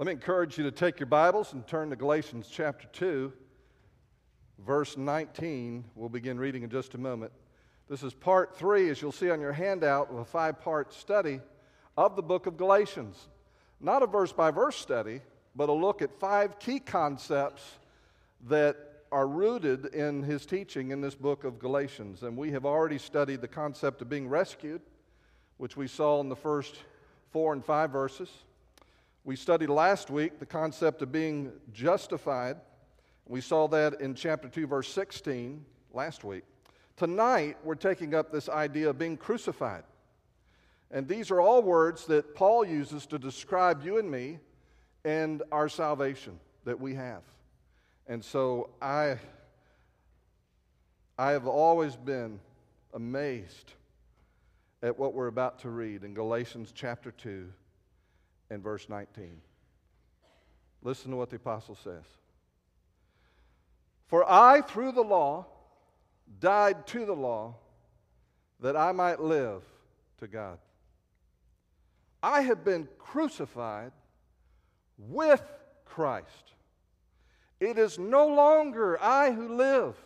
Let me encourage you to take your Bibles and turn to Galatians chapter 2, verse 19. We'll begin reading in just a moment. This is part three, as you'll see on your handout, of a five part study of the book of Galatians. Not a verse by verse study, but a look at five key concepts that are rooted in his teaching in this book of Galatians. And we have already studied the concept of being rescued, which we saw in the first four and five verses. We studied last week the concept of being justified. We saw that in chapter 2, verse 16 last week. Tonight, we're taking up this idea of being crucified. And these are all words that Paul uses to describe you and me and our salvation that we have. And so I, I have always been amazed at what we're about to read in Galatians chapter 2 and verse 19. Listen to what the apostle says. For I, through the law, died to the law that I might live to God. I have been crucified with Christ. It is no longer I who live,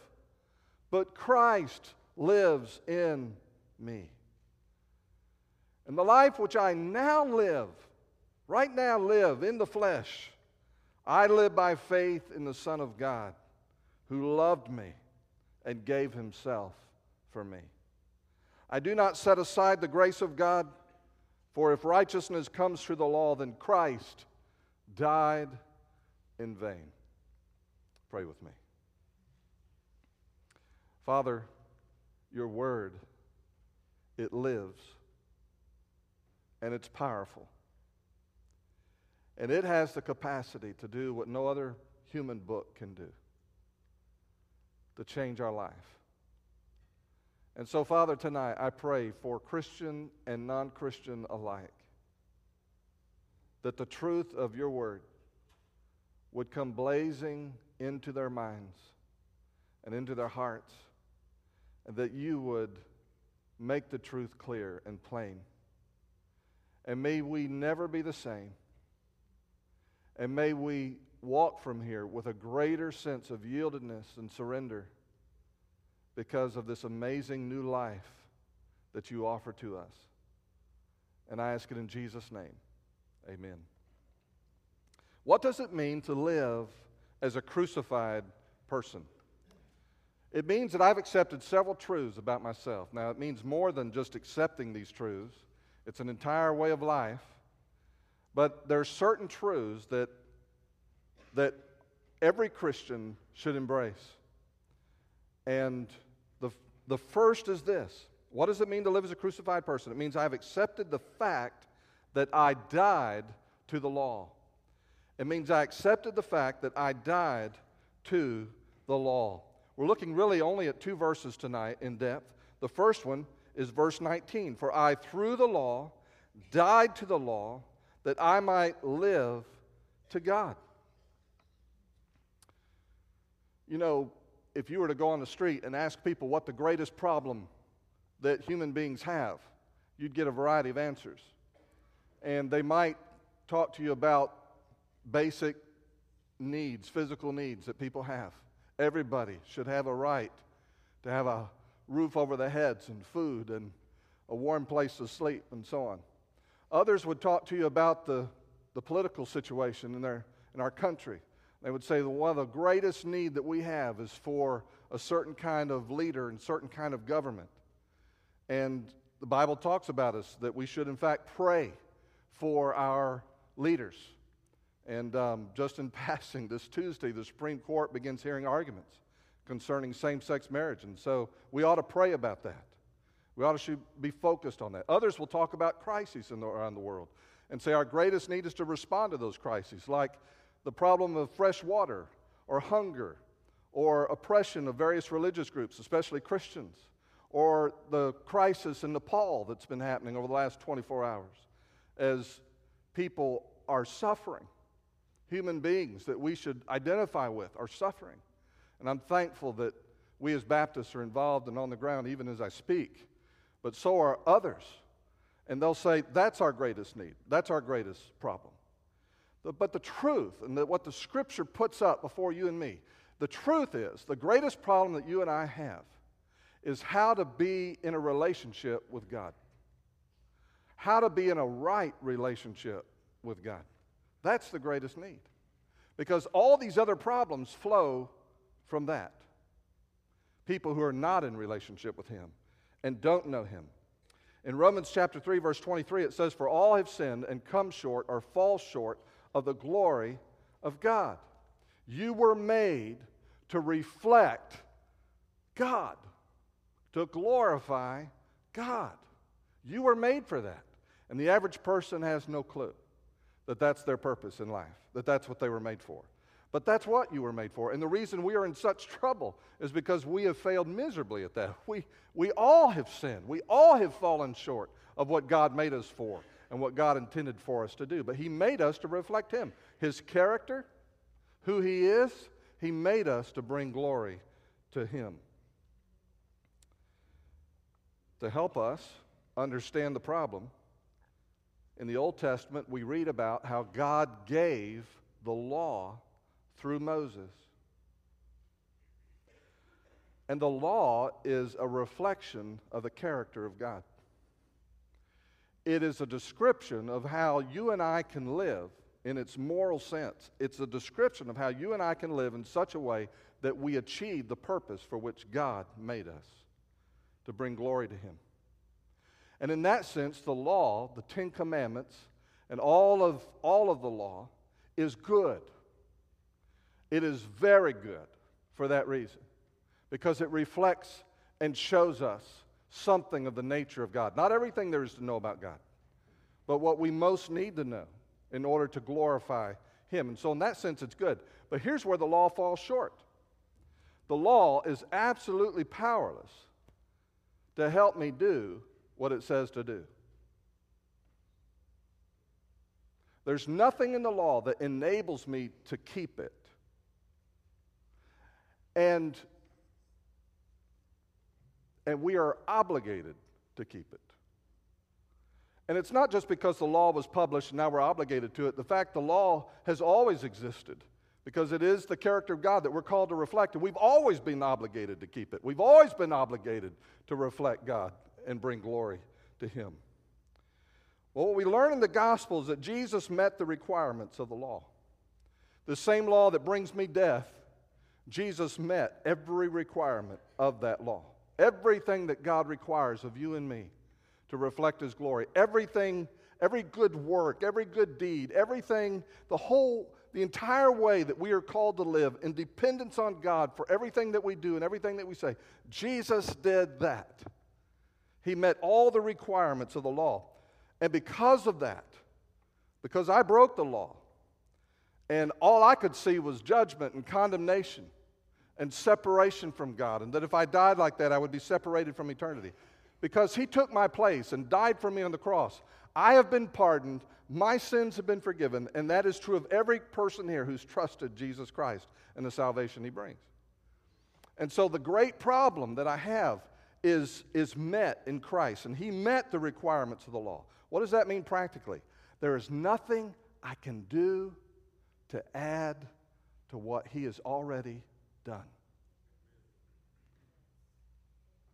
but Christ lives in me. And the life which I now live, right now live in the flesh, I live by faith in the Son of God who loved me and gave himself for me. I do not set aside the grace of God, for if righteousness comes through the law, then Christ died in vain. Pray with me. Father, your word, it lives and it's powerful. And it has the capacity to do what no other human book can do to change our life. And so, Father, tonight I pray for Christian and non Christian alike that the truth of your word would come blazing into their minds and into their hearts, and that you would make the truth clear and plain. And may we never be the same. And may we walk from here with a greater sense of yieldedness and surrender because of this amazing new life that you offer to us. And I ask it in Jesus' name. Amen. What does it mean to live as a crucified person? It means that I've accepted several truths about myself. Now, it means more than just accepting these truths, it's an entire way of life. But there are certain truths that, that every Christian should embrace. And the, the first is this What does it mean to live as a crucified person? It means I've accepted the fact that I died to the law. It means I accepted the fact that I died to the law. We're looking really only at two verses tonight in depth. The first one is verse 19 For I, through the law, died to the law that I might live to God. You know, if you were to go on the street and ask people what the greatest problem that human beings have, you'd get a variety of answers. And they might talk to you about basic needs, physical needs that people have. Everybody should have a right to have a roof over their heads and food and a warm place to sleep and so on. Others would talk to you about the, the political situation in, their, in our country. They would say that one of the greatest need that we have is for a certain kind of leader and certain kind of government. And the Bible talks about us that we should, in fact, pray for our leaders. And um, just in passing, this Tuesday, the Supreme Court begins hearing arguments concerning same sex marriage. And so we ought to pray about that. We ought to be focused on that. Others will talk about crises the, around the world and say our greatest need is to respond to those crises, like the problem of fresh water or hunger or oppression of various religious groups, especially Christians, or the crisis in Nepal that's been happening over the last 24 hours as people are suffering. Human beings that we should identify with are suffering. And I'm thankful that we as Baptists are involved and on the ground even as I speak, but so are others. And they'll say, that's our greatest need, that's our greatest problem. But the truth, and what the scripture puts up before you and me, the truth is the greatest problem that you and I have is how to be in a relationship with God. How to be in a right relationship with God. That's the greatest need. Because all these other problems flow from that. People who are not in relationship with Him and don't know Him. In Romans chapter 3, verse 23, it says, For all have sinned and come short or fall short of the glory of God. You were made to reflect God, to glorify God. You were made for that. And the average person has no clue that that's their purpose in life, that that's what they were made for. But that's what you were made for. And the reason we are in such trouble is because we have failed miserably at that. We, we all have sinned. We all have fallen short of what God made us for and what God intended for us to do. But He made us to reflect Him, His character, who He is. He made us to bring glory to Him. To help us understand the problem, in the Old Testament, we read about how God gave the law through Moses. And the law is a reflection of the character of God. It is a description of how you and I can live in its moral sense. It's a description of how you and I can live in such a way that we achieve the purpose for which God made us to bring glory to Him. And in that sense, the law, the Ten Commandments, and all of, all of the law is good. It is very good for that reason, because it reflects and shows us something of the nature of God. Not everything there is to know about God, but what we most need to know in order to glorify Him. And so, in that sense, it's good. But here's where the law falls short the law is absolutely powerless to help me do what it says to do. There's nothing in the law that enables me to keep it. And, and we are obligated to keep it. And it's not just because the law was published and now we're obligated to it. The fact the law has always existed because it is the character of God that we're called to reflect. And we've always been obligated to keep it. We've always been obligated to reflect God and bring glory to Him. Well, what we learn in the gospel is that Jesus met the requirements of the law. The same law that brings me death, Jesus met every requirement of that law. Everything that God requires of you and me to reflect His glory. Everything, every good work, every good deed, everything, the whole, the entire way that we are called to live in dependence on God for everything that we do and everything that we say. Jesus did that. He met all the requirements of the law. And because of that, because I broke the law, and all I could see was judgment and condemnation and separation from God, and that if I died like that, I would be separated from eternity. Because He took my place and died for me on the cross, I have been pardoned, my sins have been forgiven, and that is true of every person here who's trusted Jesus Christ and the salvation He brings. And so, the great problem that I have is, is met in Christ, and he met the requirements of the law. What does that mean practically? There is nothing I can do to add to what he has already done.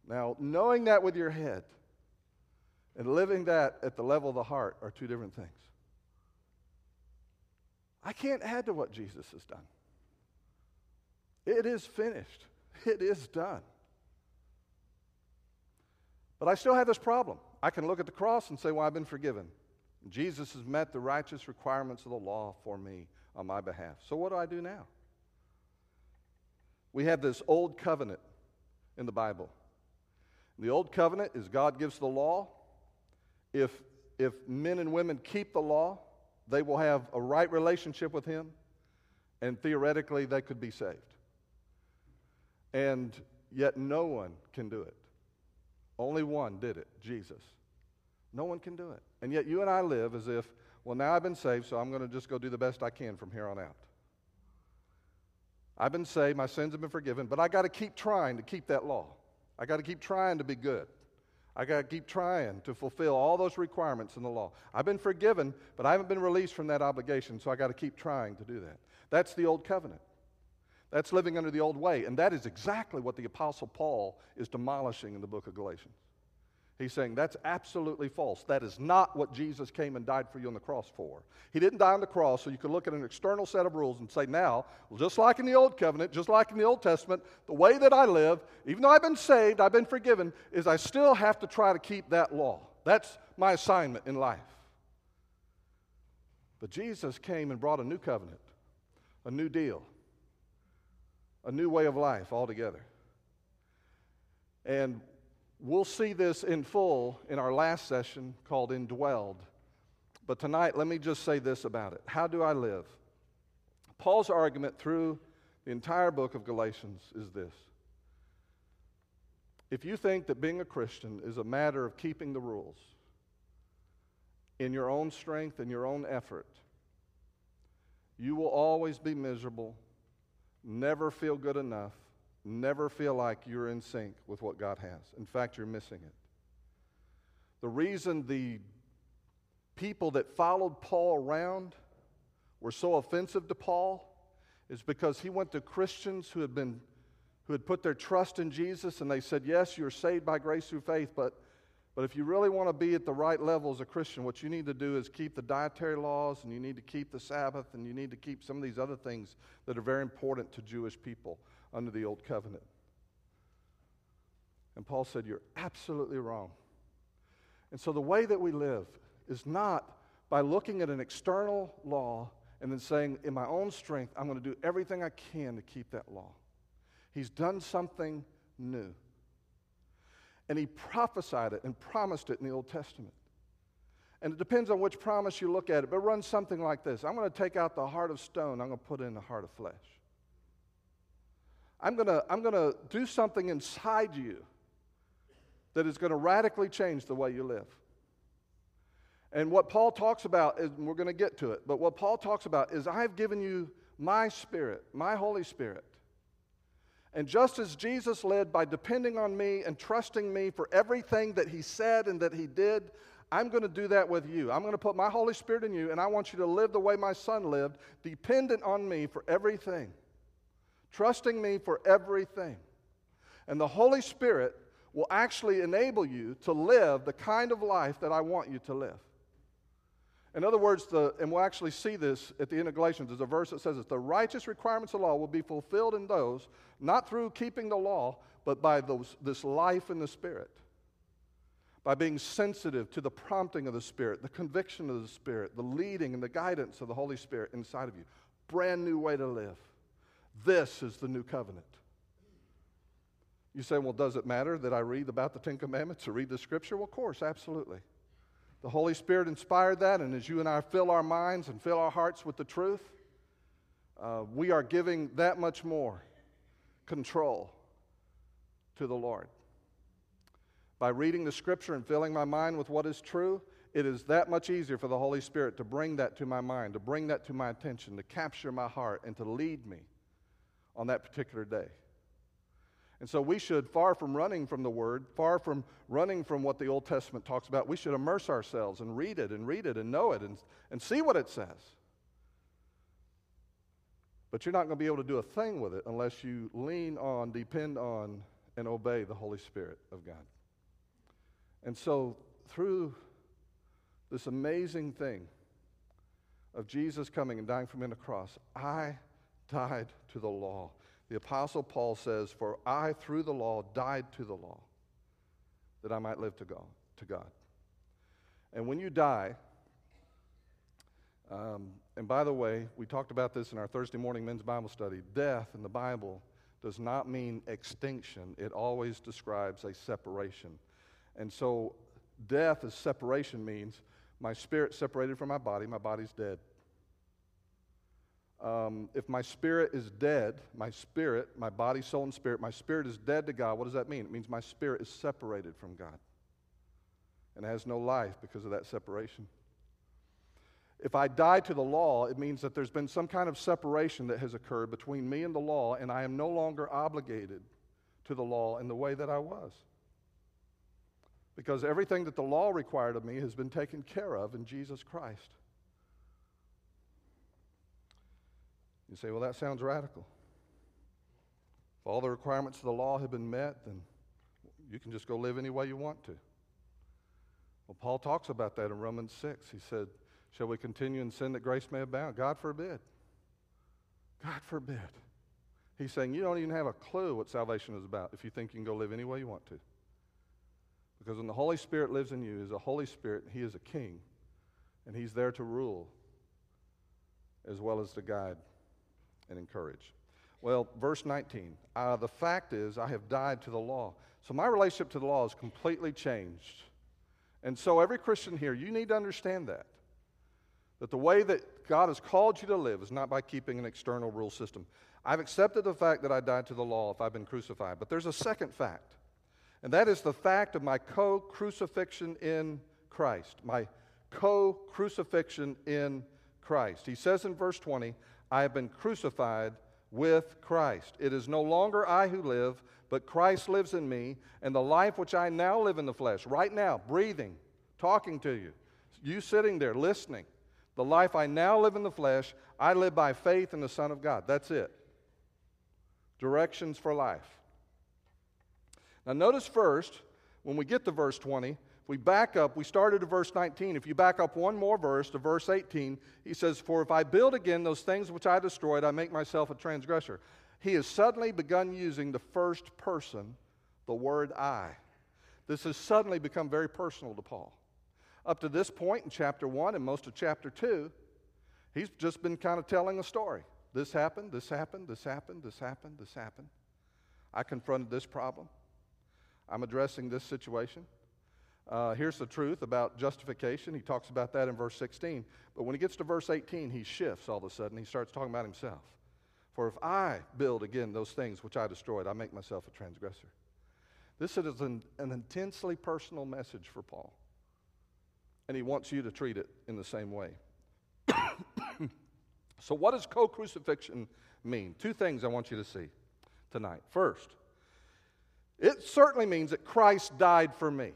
Now, knowing that with your head and living that at the level of the heart are two different things. I can't add to what Jesus has done. It is finished, it is done. But I still have this problem. I can look at the cross and say, Well, I've been forgiven. Jesus has met the righteous requirements of the law for me on my behalf. So what do I do now? We have this old covenant in the Bible. The old covenant is God gives the law. If, if men and women keep the law, they will have a right relationship with Him, and theoretically, they could be saved. And yet, no one can do it. Only one did it Jesus. No one can do it. And yet you and I live as if, well, now I've been saved, so I'm going to just go do the best I can from here on out. I've been saved, my sins have been forgiven, but I got to keep trying to keep that law. I got to keep trying to be good. I got to keep trying to fulfill all those requirements in the law. I've been forgiven, but I haven't been released from that obligation, so I got to keep trying to do that. That's the old covenant. That's living under the old way. And that is exactly what the Apostle Paul is demolishing in the book of Galatians. He's saying that's absolutely false. That is not what Jesus came and died for you on the cross for. He didn't die on the cross so you could look at an external set of rules and say, now, just like in the Old Covenant, just like in the Old Testament, the way that I live, even though I've been saved, I've been forgiven, is I still have to try to keep that law. That's my assignment in life. But Jesus came and brought a new covenant, a new deal, a new way of life altogether. And We'll see this in full in our last session called Indwelled. But tonight, let me just say this about it. How do I live? Paul's argument through the entire book of Galatians is this. If you think that being a Christian is a matter of keeping the rules in your own strength and your own effort, you will always be miserable, never feel good enough, never feel like you're in sync with what God has. In fact, you're missing it. The reason the people that followed Paul around were so offensive to Paul is because he went to Christians who had been who had put their trust in Jesus and they said, "Yes, you're saved by grace through faith, but but if you really want to be at the right level as a Christian, what you need to do is keep the dietary laws and you need to keep the Sabbath and you need to keep some of these other things that are very important to Jewish people under the old covenant. And Paul said, You're absolutely wrong. And so the way that we live is not by looking at an external law and then saying, In my own strength, I'm going to do everything I can to keep that law. He's done something new. And he prophesied it and promised it in the Old Testament. And it depends on which promise you look at it, but run something like this I'm going to take out the heart of stone, I'm going to put in the heart of flesh. I'm going to I'm going to do something inside you that is going to radically change the way you live. And what Paul talks about is, we're going to get to it, but what Paul talks about is I've given you my spirit, my Holy Spirit. And just as Jesus led by depending on me and trusting me for everything that he said and that he did, I'm going to do that with you. I'm going to put my Holy Spirit in you, and I want you to live the way my son lived, dependent on me for everything trusting me for everything. And the Holy Spirit will actually enable you to live the kind of life that I want you to live. In other words, the, and we'll actually see this at the end of Galatians. There's a verse that says that the righteous requirements of law will be fulfilled in those, not through keeping the law, but by those, this life in the Spirit. By being sensitive to the prompting of the Spirit, the conviction of the Spirit, the leading and the guidance of the Holy Spirit inside of you. Brand new way to live. This is the new covenant. You say, well, does it matter that I read about the Ten Commandments or read the scripture? Well, of course, absolutely. The Holy Spirit inspired that, and as you and I fill our minds and fill our hearts with the truth, uh, we are giving that much more control to the Lord. By reading the scripture and filling my mind with what is true, it is that much easier for the Holy Spirit to bring that to my mind, to bring that to my attention, to capture my heart, and to lead me on that particular day. And so we should, far from running from the Word, far from running from what the Old Testament talks about, we should immerse ourselves and read it and read it and know it and, and see what it says. But you're not going to be able to do a thing with it unless you lean on, depend on, and obey the Holy Spirit of God. And so, through this amazing thing of Jesus coming and dying for me on the cross, I died to the law. The Apostle Paul says, For I, through the law, died to the law, that I might live to God. To God. And when you die, um, and by the way, we talked about this in our Thursday morning men's Bible study. Death in the Bible does not mean extinction, it always describes a separation. And so, death as separation means my spirit separated from my body, my body's dead. Um, if my spirit is dead, my spirit, my body, soul, and spirit, my spirit is dead to God, what does that mean? It means my spirit is separated from God and has no life because of that separation. If I die to the law, it means that there's been some kind of separation that has occurred between me and the law, and I am no longer obligated to the law in the way that I was. because everything that the law required of me has been taken care of in Jesus Christ. You say, well, that sounds radical. If all the requirements of the law have been met, then you can just go live any way you want to. Well, Paul talks about that in Romans 6. He said, Shall we continue in sin that grace may abound? God forbid. God forbid. He's saying you don't even have a clue what salvation is about if you think you can go live any way you want to. Because when the Holy Spirit lives in you, is a Holy Spirit, He is a king, and He's there to rule as well as to guide and encourage. Well, verse 19. Uh, the fact is, I have died to the law. So my relationship to the law is completely changed. And so, every Christian here, you need to understand that. That the way that God has called you to live is not by keeping an external rule system. I've accepted the fact that I died to the law if I've been crucified. But there's a second fact, and that is the fact of my co crucifixion in Christ. My co crucifixion in Christ. He says in verse 20, I have been crucified with Christ. It is no longer I who live, but Christ lives in me, and the life which I now live in the flesh, right now, breathing, talking to you, you sitting there listening, the life I now live in the flesh, I live by faith in the Son of God. That's it. Directions for life. Now, notice first, when we get to verse 20, we back up, we started at verse 19. If you back up one more verse to verse 18, he says, For if I build again those things which I destroyed, I make myself a transgressor. He has suddenly begun using the first person, the word I. This has suddenly become very personal to Paul. Up to this point in chapter 1 and most of chapter 2, he's just been kind of telling a story. This happened, this happened, this happened, this happened, this happened. I confronted this problem. I'm addressing this situation. Uh, here's the truth about justification. He talks about that in verse 16. But when he gets to verse 18, he shifts all of a sudden. He starts talking about himself. For if I build again those things which I destroyed, I make myself a transgressor. This is an, an intensely personal message for Paul. And he wants you to treat it in the same way. so, what does co crucifixion mean? Two things I want you to see tonight. First, it certainly means that Christ died for me.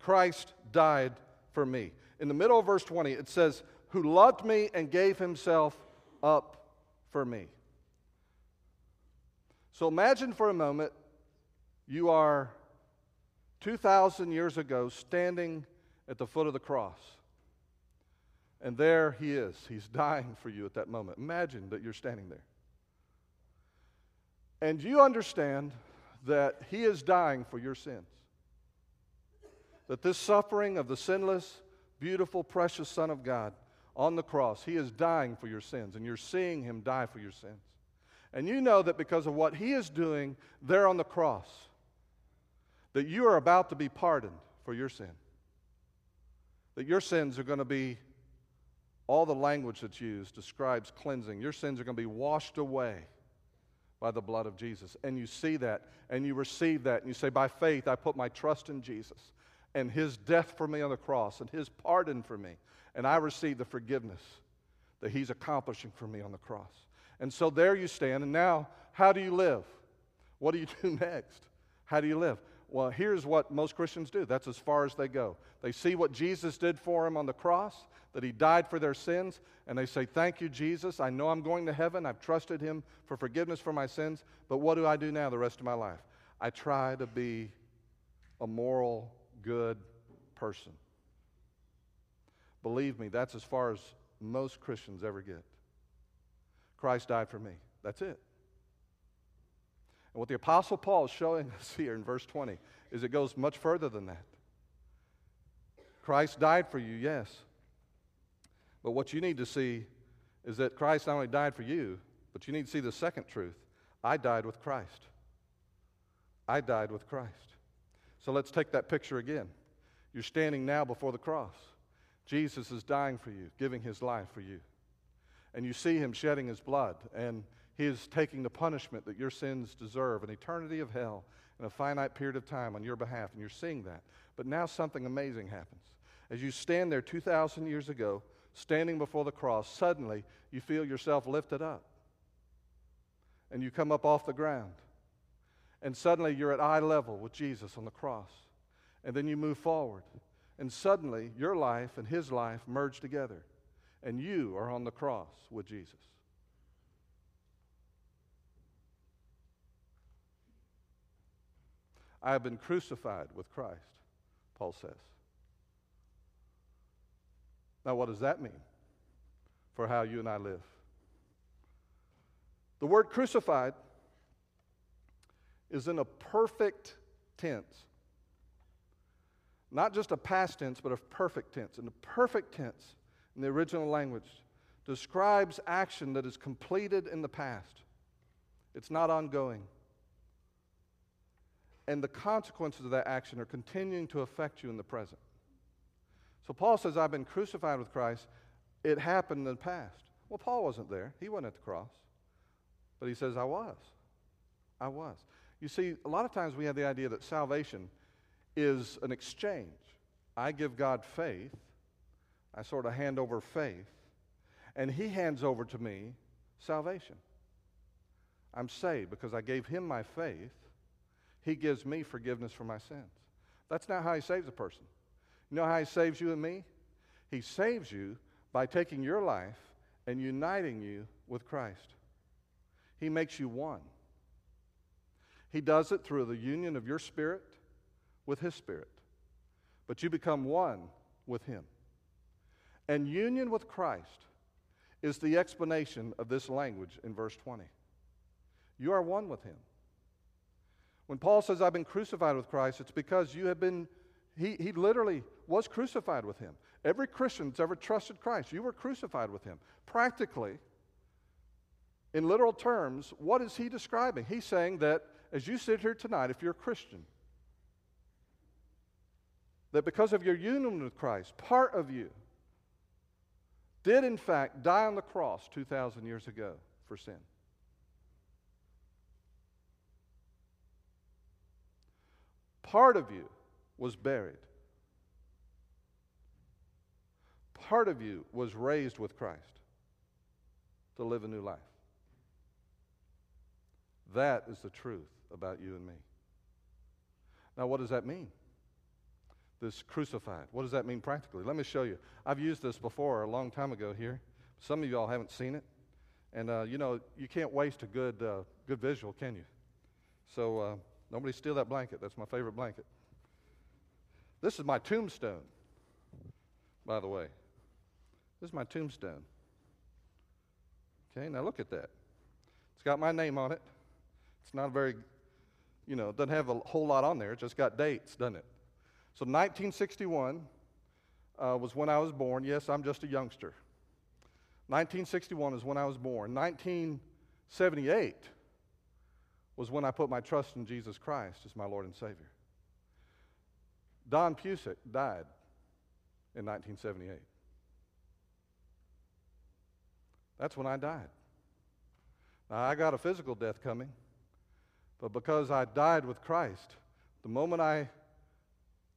Christ died for me. In the middle of verse 20, it says, Who loved me and gave himself up for me. So imagine for a moment you are 2,000 years ago standing at the foot of the cross. And there he is. He's dying for you at that moment. Imagine that you're standing there. And you understand that he is dying for your sins that this suffering of the sinless, beautiful, precious Son of God on the cross, He is dying for your sins, and you're seeing Him die for your sins. And you know that because of what He is doing there on the cross, that you are about to be pardoned for your sin. That your sins are going to be, all the language that's used describes cleansing. Your sins are going to be washed away by the blood of Jesus. And you see that and you receive that and you say, By faith, I put my trust in Jesus and his death for me on the cross and his pardon for me. And I receive the forgiveness that he's accomplishing for me on the cross. And so there you stand. And now, how do you live? What do you do next? How do you live? Well, here's what most Christians do. That's as far as they go. They see what Jesus did for them on the cross, that he died for their sins, and they say, Thank you, Jesus. I know I'm going to heaven. I've trusted him for forgiveness for my sins. But what do I do now the rest of my life? I try to be a moral good person. Believe me, that's as far as most Christians ever get. Christ died for me. That's it. And what the Apostle Paul is showing us here in verse 20 is it goes much further than that. Christ died for you, yes. But what you need to see is that Christ not only died for you, but you need to see the second truth. I died with Christ. I died with Christ. So let's take that picture again. You're standing now before the cross. Jesus is dying for you, giving his life for you. And you see him shedding his blood, and he is taking the punishment that your sins deserve an eternity of hell in a finite period of time on your behalf, and you're seeing that. But now something amazing happens. As you stand there 2,000 years ago, standing before the cross, suddenly you feel yourself lifted up. And you come up off the ground and suddenly you're at eye level with Jesus on the cross. And then you move forward. And suddenly, your life and his life merge together. And you are on the cross with Jesus. I have been crucified with Christ, Paul says. Now, what does that mean for how you and I live? The word crucified is in a perfect tense. Not just a past tense, but a perfect tense. And the perfect tense in the original language describes action that is completed in the past, it's not ongoing. And the consequences of that action are continuing to affect you in the present. So Paul says, I've been crucified with Christ. It happened in the past. Well, Paul wasn't there, he wasn't at the cross. But he says, I was. I was. You see, a lot of times we have the idea that salvation is an exchange. I give God faith, I sort of hand over faith, and He hands over to me salvation. I'm saved because I gave Him my faith. He gives me forgiveness for my sins. That's not how He saves a person. You know how He saves you and me? He saves you by taking your life and uniting you with Christ. He makes you one. He does it through the union of your spirit with His spirit. But you become one with Him. And union with Christ is the explanation of this language in verse 20. You are one with Him. When Paul says, I've been crucified with Christ, it's because you have been, he, he literally was crucified with Him. Every Christian that's ever trusted Christ, you were crucified with Him. Practically, in literal terms, what is He describing? He's saying that as you sit here tonight, if you're a Christian, that because of your union with Christ, part of you did in fact die on the cross 2,000 years ago for sin. Part of you was buried. Part of you was raised with Christ to live a new life. That is the truth about you and me. Now, what does that mean? This crucified. What does that mean practically? Let me show you. I've used this before a long time ago here. Some of y'all haven't seen it. And, uh, you know, you can't waste a good, uh, good visual, can you? So, uh, nobody steal that blanket. That's my favorite blanket. This is my tombstone, by the way. This is my tombstone. Okay, now look at that. It's got my name on it. It's not a very, you know, doesn't have a whole lot on there. It just got dates, doesn't it? So 1961 uh, was when I was born. Yes, I'm just a youngster. 1961 is when I was born. 1978 was when I put my trust in Jesus Christ as my Lord and Savior. Don Pusick died in 1978. That's when I died. Now, I got a physical death coming, but because I died with Christ, the moment I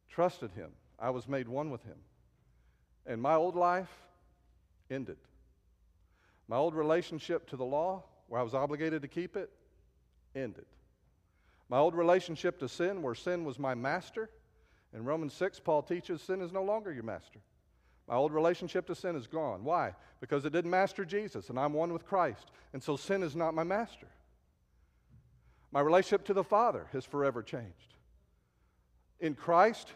trusted Him, I was made one with Him. And my old life ended. My old relationship to the law, where I was obligated to keep it, ended. My old relationship to sin, where sin was my master, in Romans 6, Paul teaches sin is no longer your master. My old relationship to sin is gone. Why? Because it didn't master Jesus, and I'm one with Christ. And so sin is not my master. My relationship to the Father has forever changed. In Christ,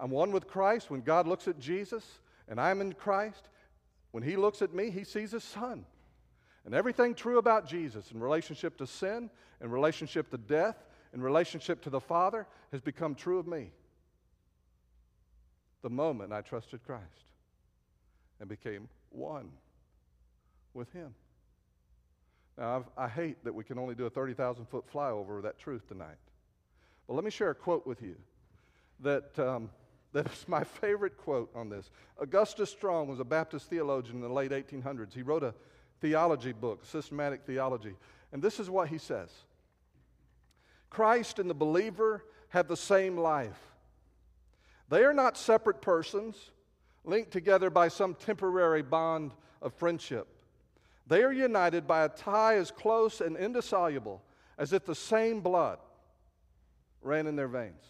I'm one with Christ. When God looks at Jesus and I'm in Christ, when He looks at me, He sees His Son. And everything true about Jesus in relationship to sin, in relationship to death, in relationship to the Father has become true of me. The moment I trusted Christ and became one with Him. Now, I've, i hate that we can only do a 30,000 foot flyover of that truth tonight. But let me share a quote with you that, um, that is my favorite quote on this. Augustus Strong was a Baptist theologian in the late 1800s. He wrote a theology book, systematic theology. And this is what he says Christ and the believer have the same life. They are not separate persons linked together by some temporary bond of friendship. They are united by a tie as close and indissoluble as if the same blood ran in their veins.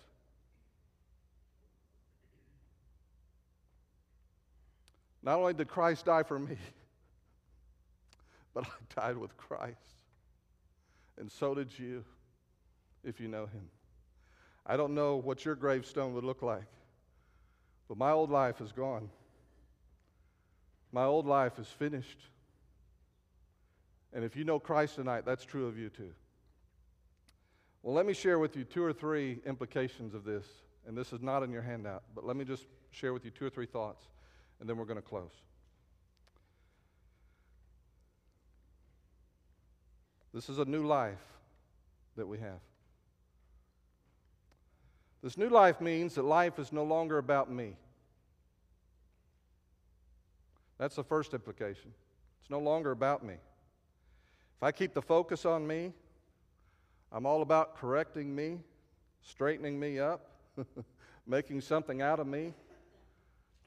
Not only did Christ die for me, but I died with Christ. And so did you, if you know him. I don't know what your gravestone would look like, but my old life is gone. My old life is finished. And if you know Christ tonight, that's true of you too. Well, let me share with you two or three implications of this. And this is not in your handout, but let me just share with you two or three thoughts, and then we're going to close. This is a new life that we have. This new life means that life is no longer about me. That's the first implication. It's no longer about me. I keep the focus on me, I'm all about correcting me, straightening me up, making something out of me,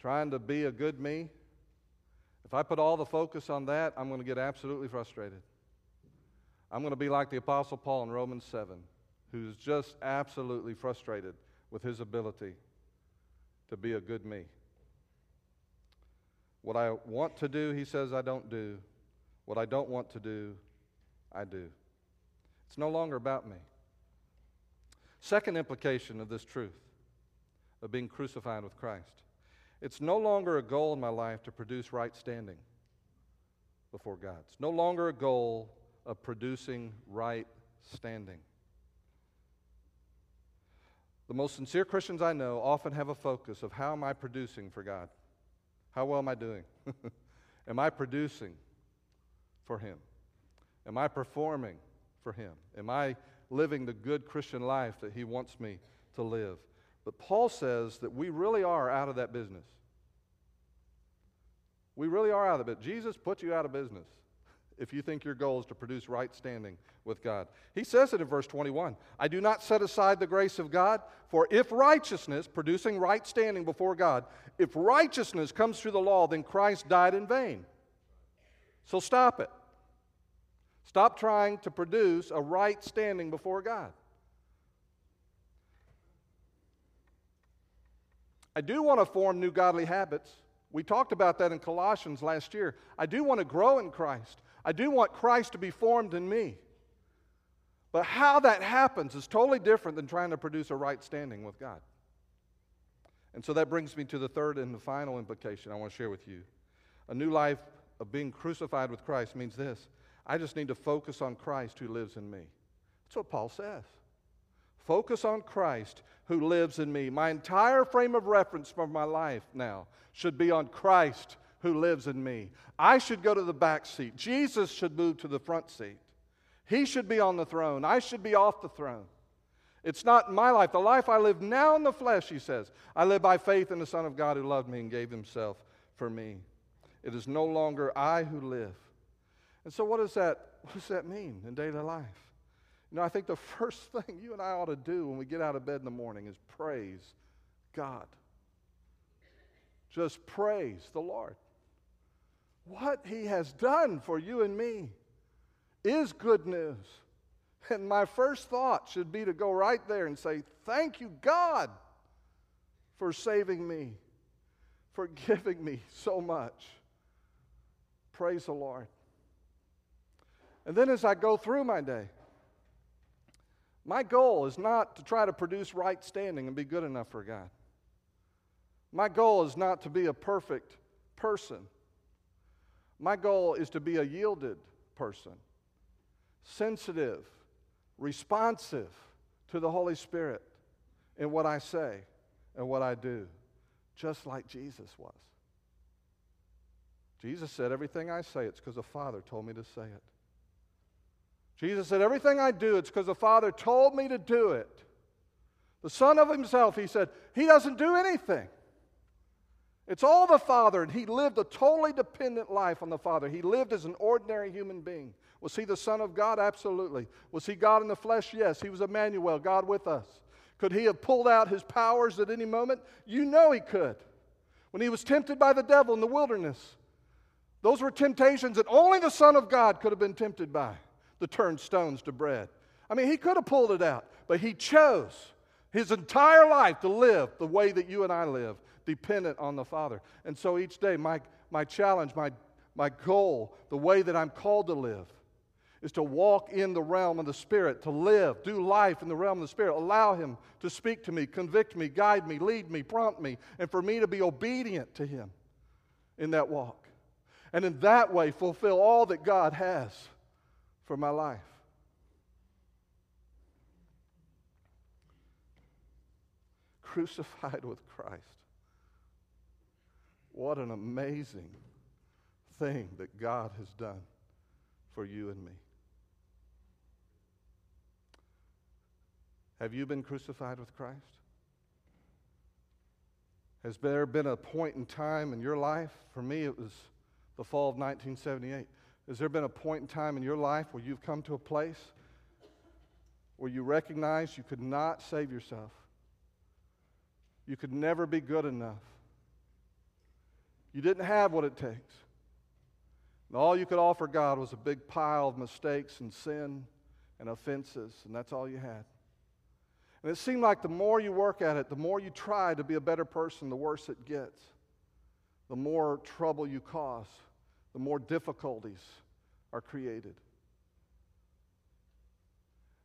trying to be a good me. If I put all the focus on that, I'm going to get absolutely frustrated. I'm going to be like the Apostle Paul in Romans 7, who's just absolutely frustrated with his ability to be a good me. What I want to do, he says, I don't do. What I don't want to do, I do. It's no longer about me. Second implication of this truth of being crucified with Christ it's no longer a goal in my life to produce right standing before God. It's no longer a goal of producing right standing. The most sincere Christians I know often have a focus of how am I producing for God? How well am I doing? am I producing for Him? Am I performing for Him? Am I living the good Christian life that He wants me to live? But Paul says that we really are out of that business. We really are out of it. Jesus put you out of business if you think your goal is to produce right standing with God. He says it in verse 21 I do not set aside the grace of God, for if righteousness, producing right standing before God, if righteousness comes through the law, then Christ died in vain. So stop it. Stop trying to produce a right standing before God. I do want to form new godly habits. We talked about that in Colossians last year. I do want to grow in Christ. I do want Christ to be formed in me. But how that happens is totally different than trying to produce a right standing with God. And so that brings me to the third and the final implication I want to share with you. A new life of being crucified with Christ means this I just need to focus on Christ who lives in me. That's what Paul says. Focus on Christ who lives in me. My entire frame of reference for my life now should be on Christ who lives in me. I should go to the back seat. Jesus should move to the front seat. He should be on the throne. I should be off the throne. It's not my life. The life I live now in the flesh, he says, I live by faith in the Son of God who loved me and gave himself for me. It is no longer I who live. And so, what does that, what does that mean in daily life? You know, I think the first thing you and I ought to do when we get out of bed in the morning is praise God. Just praise the Lord. What He has done for you and me is good news. And my first thought should be to go right there and say, Thank you, God, for saving me, for giving me so much. Praise the Lord. And then as I go through my day, my goal is not to try to produce right standing and be good enough for God. My goal is not to be a perfect person. My goal is to be a yielded person, sensitive, responsive to the Holy Spirit in what I say and what I do, just like Jesus was. Jesus said, Everything I say, it's because the Father told me to say it. Jesus said, Everything I do, it's because the Father told me to do it. The Son of Himself, He said, He doesn't do anything. It's all the Father, and He lived a totally dependent life on the Father. He lived as an ordinary human being. Was He the Son of God? Absolutely. Was He God in the flesh? Yes. He was Emmanuel, God with us. Could He have pulled out His powers at any moment? You know He could. When He was tempted by the devil in the wilderness, those were temptations that only the Son of God could have been tempted by to turn stones to bread. I mean, he could have pulled it out, but he chose his entire life to live the way that you and I live, dependent on the Father. And so each day, my, my challenge, my, my goal, the way that I'm called to live is to walk in the realm of the Spirit, to live, do life in the realm of the Spirit. Allow Him to speak to me, convict me, guide me, lead me, prompt me, and for me to be obedient to Him in that walk. And in that way, fulfill all that God has for my life. Crucified with Christ. What an amazing thing that God has done for you and me. Have you been crucified with Christ? Has there been a point in time in your life? For me, it was the fall of 1978. Has there been a point in time in your life where you've come to a place where you recognize you could not save yourself? You could never be good enough. You didn't have what it takes. And all you could offer God was a big pile of mistakes and sin and offenses, and that's all you had. And it seemed like the more you work at it, the more you try to be a better person, the worse it gets. The more trouble you cause, the more difficulties are created.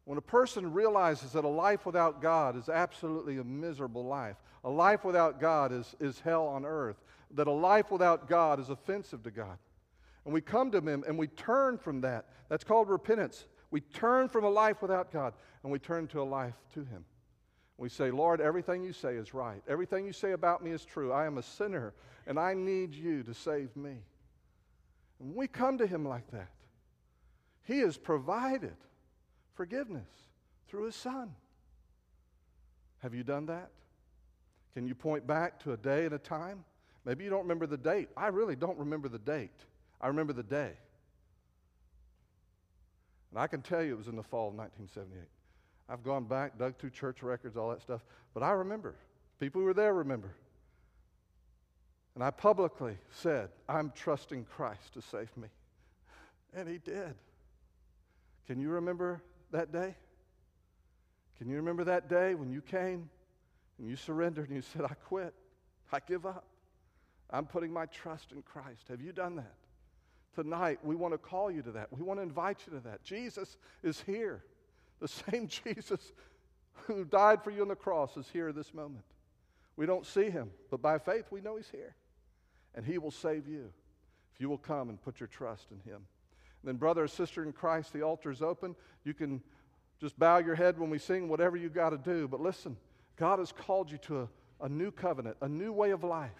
When a person realizes that a life without God is absolutely a miserable life, a life without God is, is hell on earth, that a life without God is offensive to God, and we come to Him and we turn from that, that's called repentance. We turn from a life without God and we turn to a life to Him. We say, Lord, everything you say is right. Everything you say about me is true. I am a sinner and I need you to save me. When we come to Him like that, He has provided forgiveness through His Son. Have you done that? Can you point back to a day and a time? Maybe you don't remember the date. I really don't remember the date. I remember the day. And I can tell you it was in the fall of 1978. I've gone back, dug through church records, all that stuff, but I remember. People who were there remember. And I publicly said, I'm trusting Christ to save me. And He did. Can you remember that day? Can you remember that day when you came and you surrendered and you said, I quit, I give up, I'm putting my trust in Christ? Have you done that? Tonight, we want to call you to that. We want to invite you to that. Jesus is here. The same Jesus who died for you on the cross is here this moment. We don't see him, but by faith, we know he's here. And he will save you if you will come and put your trust in him. And then, brother or sister in Christ, the altar is open. You can just bow your head when we sing, whatever you got to do. But listen, God has called you to a, a new covenant, a new way of life.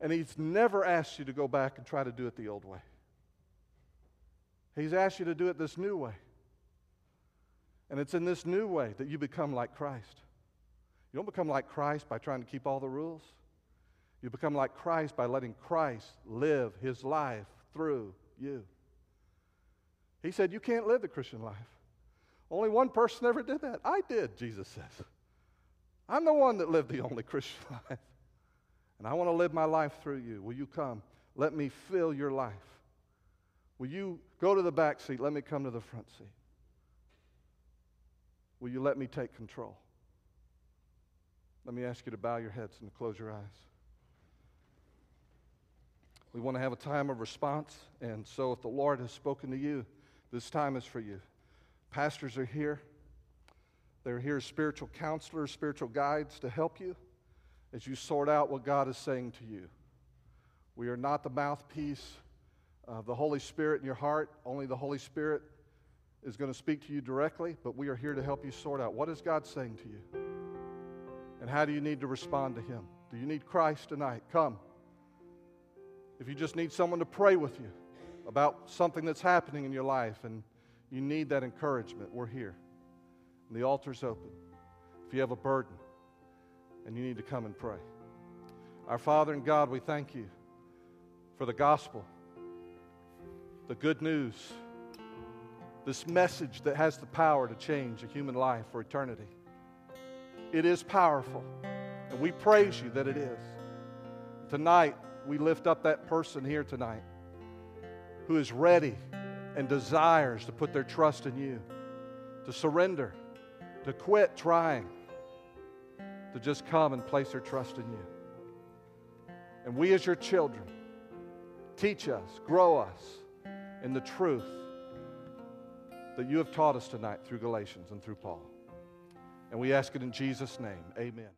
And He's never asked you to go back and try to do it the old way. He's asked you to do it this new way. And it's in this new way that you become like Christ. You don't become like Christ by trying to keep all the rules. You become like Christ by letting Christ live his life through you. He said, You can't live the Christian life. Only one person ever did that. I did, Jesus says. I'm the one that lived the only Christian life. And I want to live my life through you. Will you come? Let me fill your life. Will you go to the back seat? Let me come to the front seat. Will you let me take control? Let me ask you to bow your heads and to close your eyes. We want to have a time of response, and so if the Lord has spoken to you, this time is for you. Pastors are here. They're here as spiritual counselors, spiritual guides to help you as you sort out what God is saying to you. We are not the mouthpiece of the Holy Spirit in your heart. Only the Holy Spirit is going to speak to you directly, but we are here to help you sort out what is God saying to you? And how do you need to respond to Him? Do you need Christ tonight? Come. If you just need someone to pray with you about something that's happening in your life and you need that encouragement, we're here. And the altar's open. If you have a burden and you need to come and pray. Our Father and God, we thank you for the gospel, the good news this message that has the power to change a human life for eternity. It is powerful, and we praise you that it is. Tonight, we lift up that person here tonight who is ready and desires to put their trust in you, to surrender, to quit trying, to just come and place their trust in you. And we, as your children, teach us, grow us in the truth that you have taught us tonight through Galatians and through Paul. And we ask it in Jesus' name. Amen.